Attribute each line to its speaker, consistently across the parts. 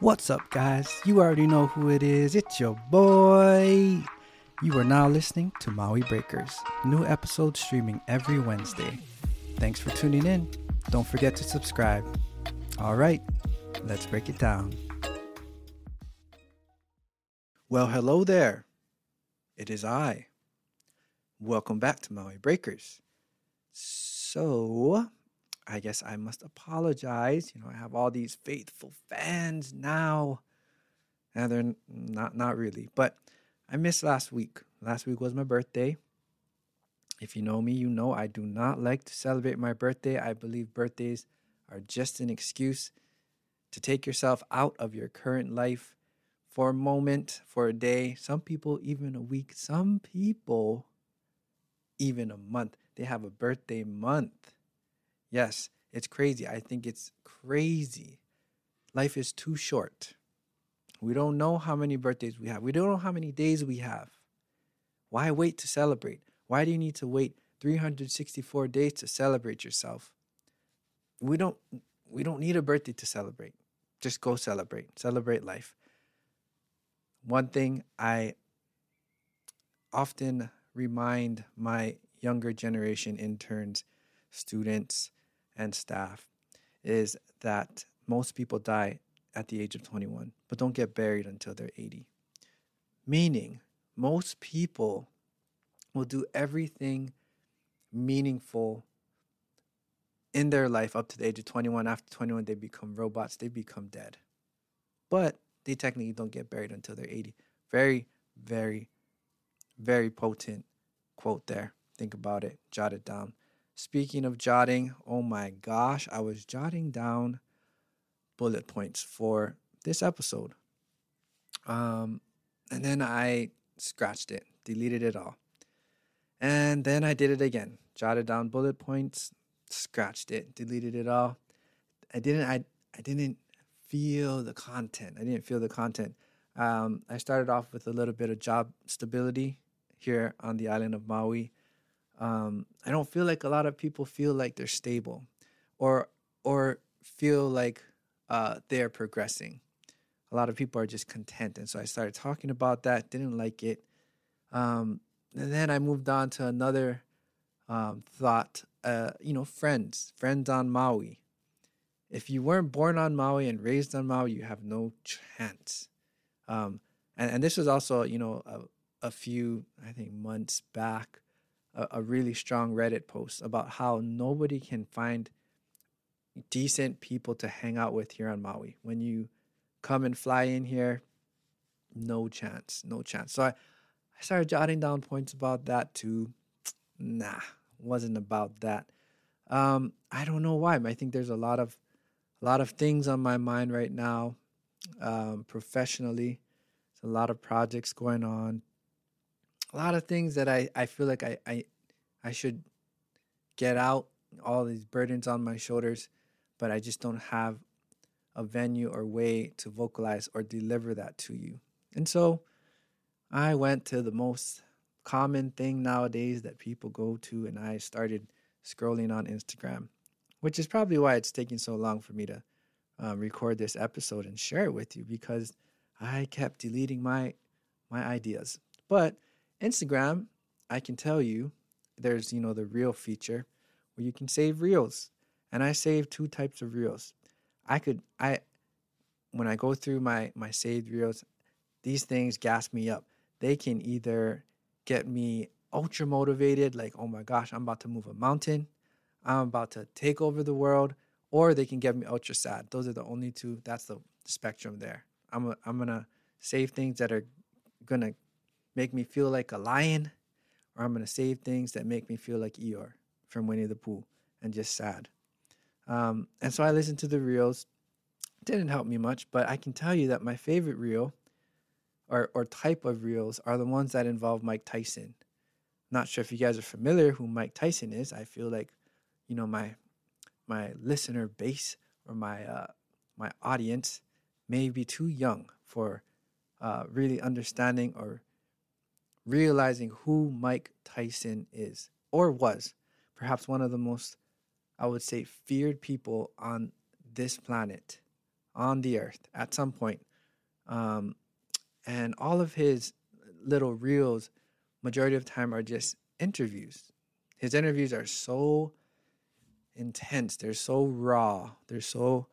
Speaker 1: What's up, guys? You already know who it is. It's your boy. You are now listening to Maui Breakers. New episode streaming every Wednesday. Thanks for tuning in. Don't forget to subscribe. All right, let's break it down. Well, hello there. It is I. Welcome back to Maui Breakers. So, I guess I must apologize. You know, I have all these faithful fans now. And they're not not really, but I missed last week. Last week was my birthday. If you know me, you know I do not like to celebrate my birthday. I believe birthdays are just an excuse to take yourself out of your current life for a moment, for a day, some people even a week, some people even a month. They have a birthday month. Yes, it's crazy. I think it's crazy. Life is too short. We don't know how many birthdays we have. We don't know how many days we have. Why wait to celebrate? Why do you need to wait 364 days to celebrate yourself? We don't we don't need a birthday to celebrate. Just go celebrate. Celebrate life. One thing I often remind my younger generation interns, students, and staff is that most people die at the age of 21, but don't get buried until they're 80. Meaning, most people will do everything meaningful in their life up to the age of 21. After 21, they become robots, they become dead. But they technically don't get buried until they're 80. Very, very, very potent quote there. Think about it, jot it down. Speaking of jotting, oh my gosh, I was jotting down bullet points for this episode. Um, and then I scratched it, deleted it all. And then I did it again, jotted down bullet points, scratched it, deleted it all. I didn't I I didn't feel the content. I didn't feel the content. Um, I started off with a little bit of job stability here on the island of Maui um, I don't feel like a lot of people feel like they're stable, or or feel like uh, they're progressing. A lot of people are just content, and so I started talking about that. Didn't like it, um, and then I moved on to another um, thought. Uh, you know, friends, friends on Maui. If you weren't born on Maui and raised on Maui, you have no chance. Um, and, and this was also, you know, a, a few, I think, months back a, a really strong Reddit post about how nobody can find decent people to hang out with here on Maui. When you come and fly in here, no chance, no chance. So I, I started jotting down points about that too. Nah, wasn't about that. Um, I don't know why. I think there's a lot of a lot of things on my mind right now. Um, professionally, there's a lot of projects going on a lot of things that I, I feel like I, I I should get out all these burdens on my shoulders, but I just don't have a venue or way to vocalize or deliver that to you. And so I went to the most common thing nowadays that people go to, and I started scrolling on Instagram, which is probably why it's taking so long for me to um, record this episode and share it with you because I kept deleting my my ideas. But Instagram, I can tell you, there's, you know, the reel feature where you can save reels. And I save two types of reels. I could I when I go through my my saved reels, these things gas me up. They can either get me ultra motivated, like, oh my gosh, I'm about to move a mountain, I'm about to take over the world, or they can get me ultra sad. Those are the only two. That's the spectrum there. I'm a, I'm gonna save things that are gonna make me feel like a lion, or I'm going to save things that make me feel like Eeyore from Winnie the Pooh and just sad. Um, and so I listened to the reels. Didn't help me much, but I can tell you that my favorite reel or, or type of reels are the ones that involve Mike Tyson. Not sure if you guys are familiar who Mike Tyson is. I feel like, you know, my my listener base or my uh, my audience may be too young for uh, really understanding or realizing who Mike Tyson is or was. Perhaps one of the most, I would say, feared people on this planet. on the earth at some point. Um, and all of his little reels, majority of time, are just interviews. His interviews are so intense. They're so raw. They're so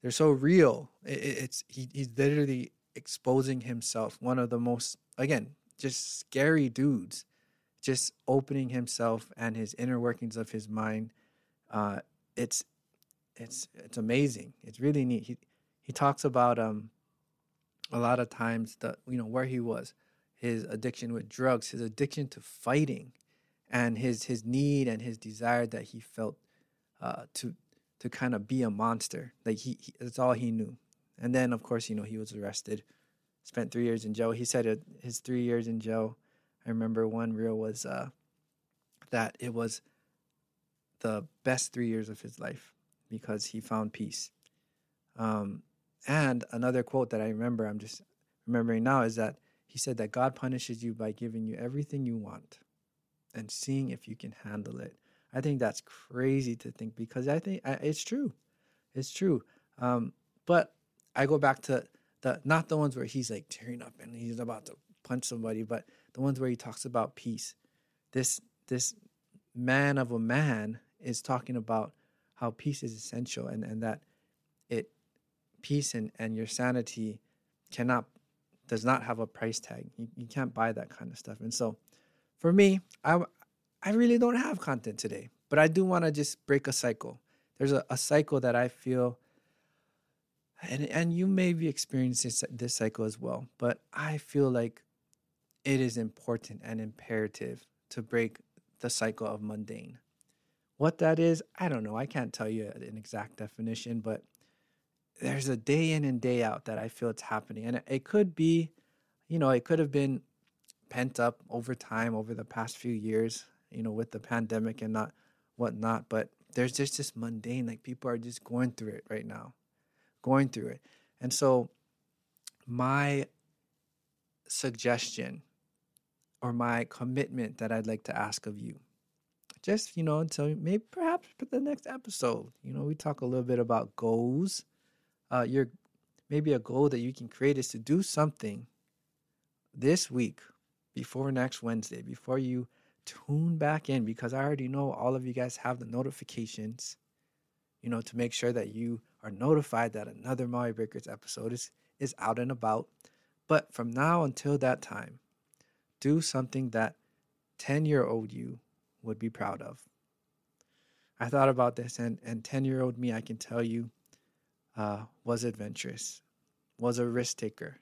Speaker 1: they're so real. It, it's he, he's literally exposing himself. One of the most again just scary dudes, just opening himself and his inner workings of his mind. Uh, it's it's it's amazing. It's really neat. He he talks about um a lot of times the you know where he was, his addiction with drugs, his addiction to fighting, and his his need and his desire that he felt uh, to to kind of be a monster. Like he, he, that's all he knew. And then of course you know he was arrested, spent three years in jail. He said it, his three years in jail. I remember one reel was uh, that it was the best three years of his life because he found peace. Um, and another quote that I remember, I'm just remembering now, is that he said that God punishes you by giving you everything you want and seeing if you can handle it. I think that's crazy to think because I think it's true. It's true. Um, but I go back to the not the ones where he's like tearing up and he's about to punch somebody, but the ones where he talks about peace. This this man of a man is talking about how peace is essential and, and that it peace and, and your sanity cannot does not have a price tag. You, you can't buy that kind of stuff. And so for me, I I really don't have content today, but I do want to just break a cycle. There's a, a cycle that I feel and and you may be experiencing this, cycle as well, but I feel like it is important and imperative to break the cycle of mundane. What that is, I don't know. I can't tell you an exact definition, but there's a day in and day out that I feel it's happening. And it could be, you know, it could have been pent up over time over the past few years, you know, with the pandemic and not whatnot. But there's just this mundane, like people are just going through it right now, going through it. And so my suggestion or my commitment that I'd like to ask of you just you know until maybe perhaps for the next episode you know we talk a little bit about goals uh your maybe a goal that you can create is to do something this week before next wednesday before you tune back in because i already know all of you guys have the notifications you know to make sure that you are notified that another maui breakers episode is is out and about but from now until that time do something that 10 year old you would be proud of. I thought about this, and and ten year old me, I can tell you, uh, was adventurous, was a risk taker,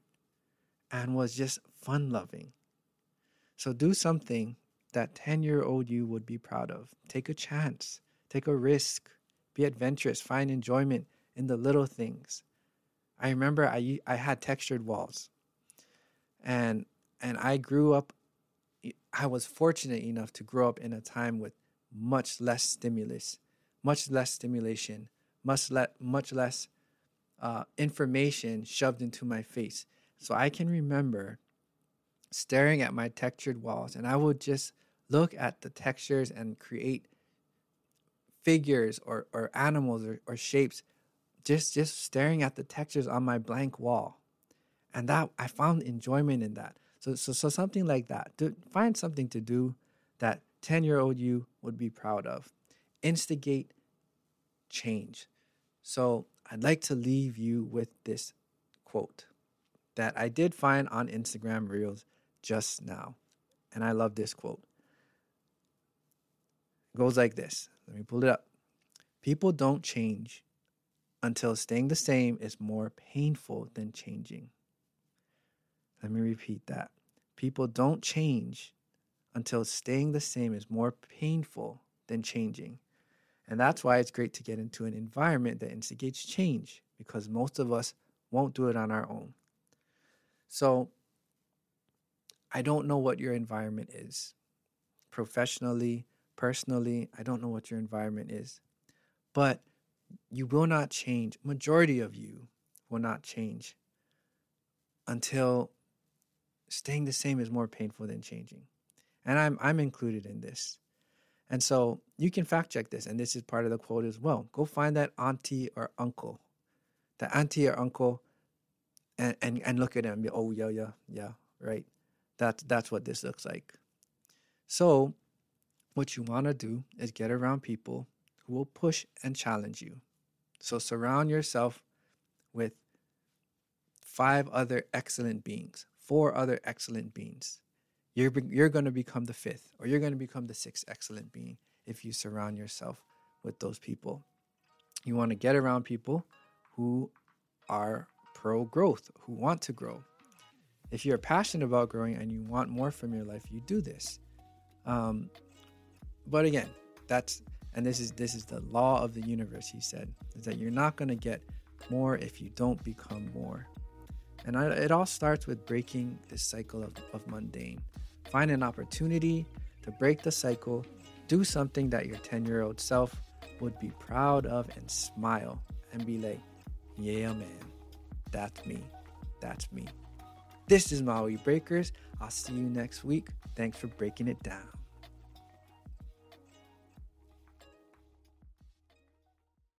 Speaker 1: and was just fun loving. So do something that ten year old you would be proud of. Take a chance, take a risk, be adventurous, find enjoyment in the little things. I remember I I had textured walls, and and I grew up I was fortunate enough to grow up in a time with much less stimulus, much less stimulation, much le- much less uh, information shoved into my face. So I can remember staring at my textured walls, and I would just look at the textures and create figures or, or animals or, or shapes just just staring at the textures on my blank wall and that i found enjoyment in that so, so, so something like that. To find something to do that 10 year old you would be proud of. Instigate change. So, I'd like to leave you with this quote that I did find on Instagram Reels just now. And I love this quote. Goes like this. Let me pull it up. People don't change until staying the same is more painful than changing. Let me repeat that. People don't change until staying the same is more painful than changing. And that's why it's great to get into an environment that instigates change because most of us won't do it on our own. So, I don't know what your environment is. Professionally, personally, I don't know what your environment is. But you will not change, majority of you will not change until staying the same is more painful than changing. And I'm I'm included in this. And so you can fact check this, and this is part of the quote as well. Go find that auntie or uncle the auntie or uncle and, and, and look at them oh, yeah, yeah, yeah, right. That's, that's what this looks like. So, what you want to do is get around people who will push and challenge you. So, surround yourself with five other excellent beings, four other excellent beings. You're, you're going to become the fifth, or you're going to become the sixth excellent being if you surround yourself with those people. You want to get around people who are pro growth, who want to grow. If you're passionate about growing and you want more from your life, you do this. Um, but again, that's and this is this is the law of the universe. He said is that you're not going to get more if you don't become more. And I, it all starts with breaking this cycle of, of mundane. Find an opportunity to break the cycle. Do something that your 10 year old self would be proud of and smile and be like, yeah, man, that's me. That's me. This is Maui Breakers. I'll see you next week. Thanks for breaking it down.